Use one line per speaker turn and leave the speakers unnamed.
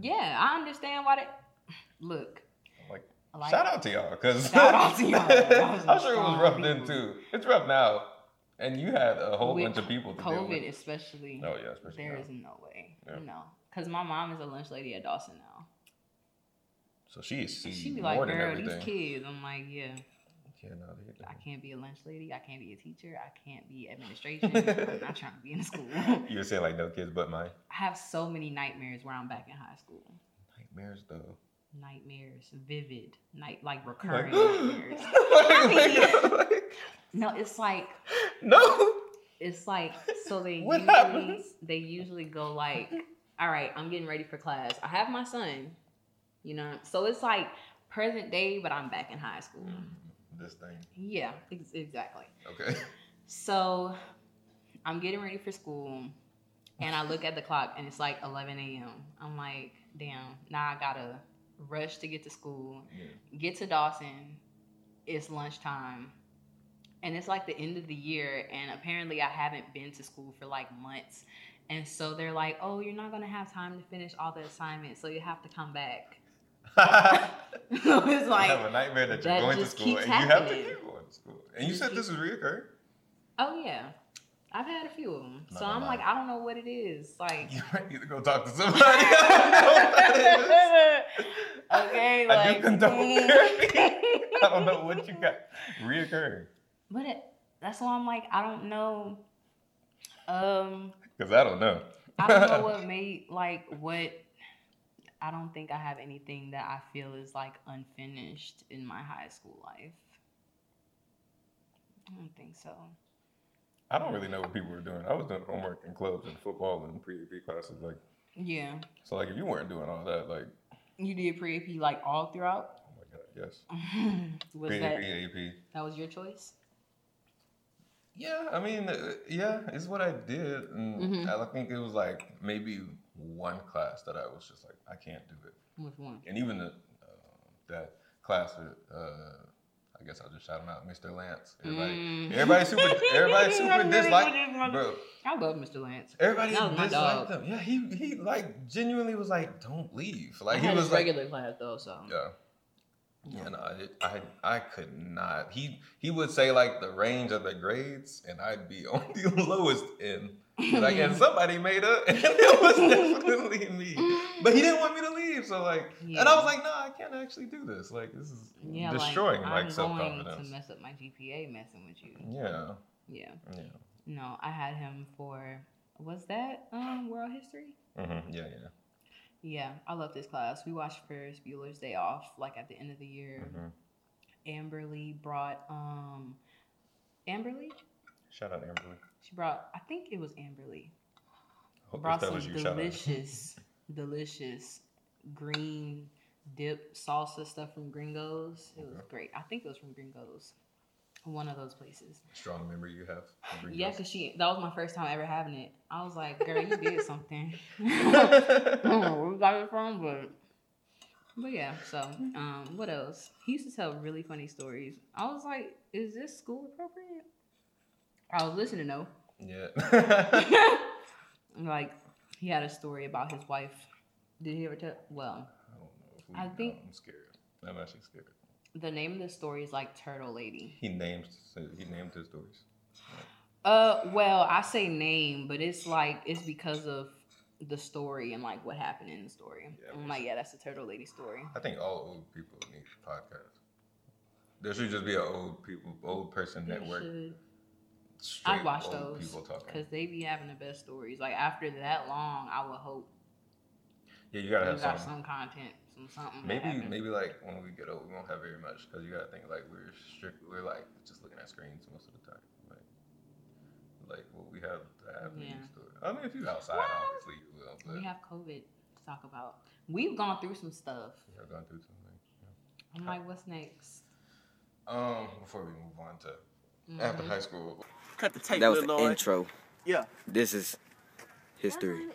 Yeah, I understand why they look.
like,
Like,
shout out to y'all because
Shout out to y'all.
I'm sure it was rough then too. It's rough now, and you had a whole
with
bunch of people to deal
COVID, especially.
Oh yeah, especially
There
now.
is no way.
Yeah.
No, because my mom is a lunch lady at Dawson now.
So she is
She be like, "Girl, these kids." I'm like, "Yeah,
No, they-
I can't be a lunch lady. I can't be a teacher. I can't be administration. I'm not trying to be in school."
You were saying like no kids but mine.
I have so many nightmares where I'm back in high school.
Nightmares though.
Nightmares, vivid, night like
Like,
recurring nightmares. No, it's like
no.
it's like so they
What
usually
happens?
they usually go like, all right, I'm getting ready for class. I have my son, you know, so it's like present day, but I'm back in high school.
This thing.
Yeah, ex- exactly.
Okay.
So I'm getting ready for school, and I look at the clock, and it's like 11 a.m. I'm like, damn, now I gotta rush to get to school,
Yeah.
get to Dawson. It's lunchtime. And it's like the end of the year, and apparently I haven't been to school for like months. And so they're like, oh, you're not gonna have time to finish all the assignments, so you have to come back. So it's
I
like,
have a nightmare that you're
that
going to school and you have to
happening.
keep going to school. And you said this is reoccurring.
oh yeah, I've had a few of them.
Not
So
gonna
I'm
lie.
like, I don't know what it is. Like,
You might need to go talk to somebody. I
okay,
don't know what that is. I
like,
do condone therapy. I don't know what you got reoccurring.
but it, that's why I'm like, I don't know. Um,
Because I don't know.
I don't know what made like what. I don't think I have anything that I feel is like unfinished in my high school life. I don't think so.
I don't really know what people were doing. I was doing homework in clubs and football and pre-AP classes. Like,
Yeah,
so like if you weren't doing all that, like,
you did pre AP like all throughout.
oh my god, yes,
was
pre-AP,
that
AP.
that was your choice?
Yeah, I mean, uh, yeah, it's what I did, and
Mhm.
I think it was like maybe one class that I was just like, I can't do it,
Which one?
and even the, uh, that class with, uh, I guess I'll just shout him out, Mr. Lance. Everybody,
Mm.
everybody super, everybody super
really
dislike, bro.
I love Mr. Lance.
Everybody disliked him. Yeah, he he like genuinely was like, don't leave. Like
I
he was
his
like,
regular class though, so
yeah. Yeah, no, I, I I could not. He he would say like the range of the grades, and I'd be on the lowest end. Like, and somebody made up, and it was definitely me. But he didn't want me to leave, so like, and I was like, no, I can't actually do this. Like, this is
yeah,
destroying
like,
like
I'm
self
going to mess up my GPA messing with you.
Yeah,
Yeah.
yeah,
No, I had him for was that um world history?
hmm yeah, yeah.
Yeah, I love this class. We watched Ferris Bueller's Day Off like at the end of the year.
hmm
Amberly brought um Amberly?
Shout out Amberly.
She brought I think it was Amberly.
Hope
brought some
you.
Delicious, delicious green dip salsa stuff from Gringos. It was great. I think it was from Gringos. One of those places.
Strong memory you have. Green
Yeah, because she that was my first time ever having it. I was like, girl, you did something. I don't know where we got it from, but but yeah, so um what else? He used to tell really funny stories. I was like, is this school appropriate? I was listening though.
yeah.
like he had a story about his wife. Did he ever tell well,
I don't know. If we,
I think-
I'm scared. I'm actually scared.
The name of the story is like Turtle Lady.
He names he named his stories.
Uh well, I say name, but it's like it's because of the story and like what happened in the story.
Yeah,
I'm like, yeah, that's the Turtle Lady story.
I think all old people need podcasts. There should just be an old people, old person
They
network.
should- I'd watch those
people talking.
because they be having the best stories. Like after that long, I would hope
Yeah, you
you
gotta have
got
some.
some content, some something.
Maybe
happened.
maybe like when we get old, we won't have very much because you gotta think like we're strict. We're like just looking at screens most of the time. Like like what we have to have. in
Yeah.
these stories. I mean, if you're outside, obviously you will. But
we have COVID to talk about. We've gone through some stuff.
we have gone through something. Yeah.
I'm like, what's next?
Um, before we move on to after
Mhm.
high school,
Cut the tape,
That was
little
the
Lord.
intro.
Yeah.
This is history.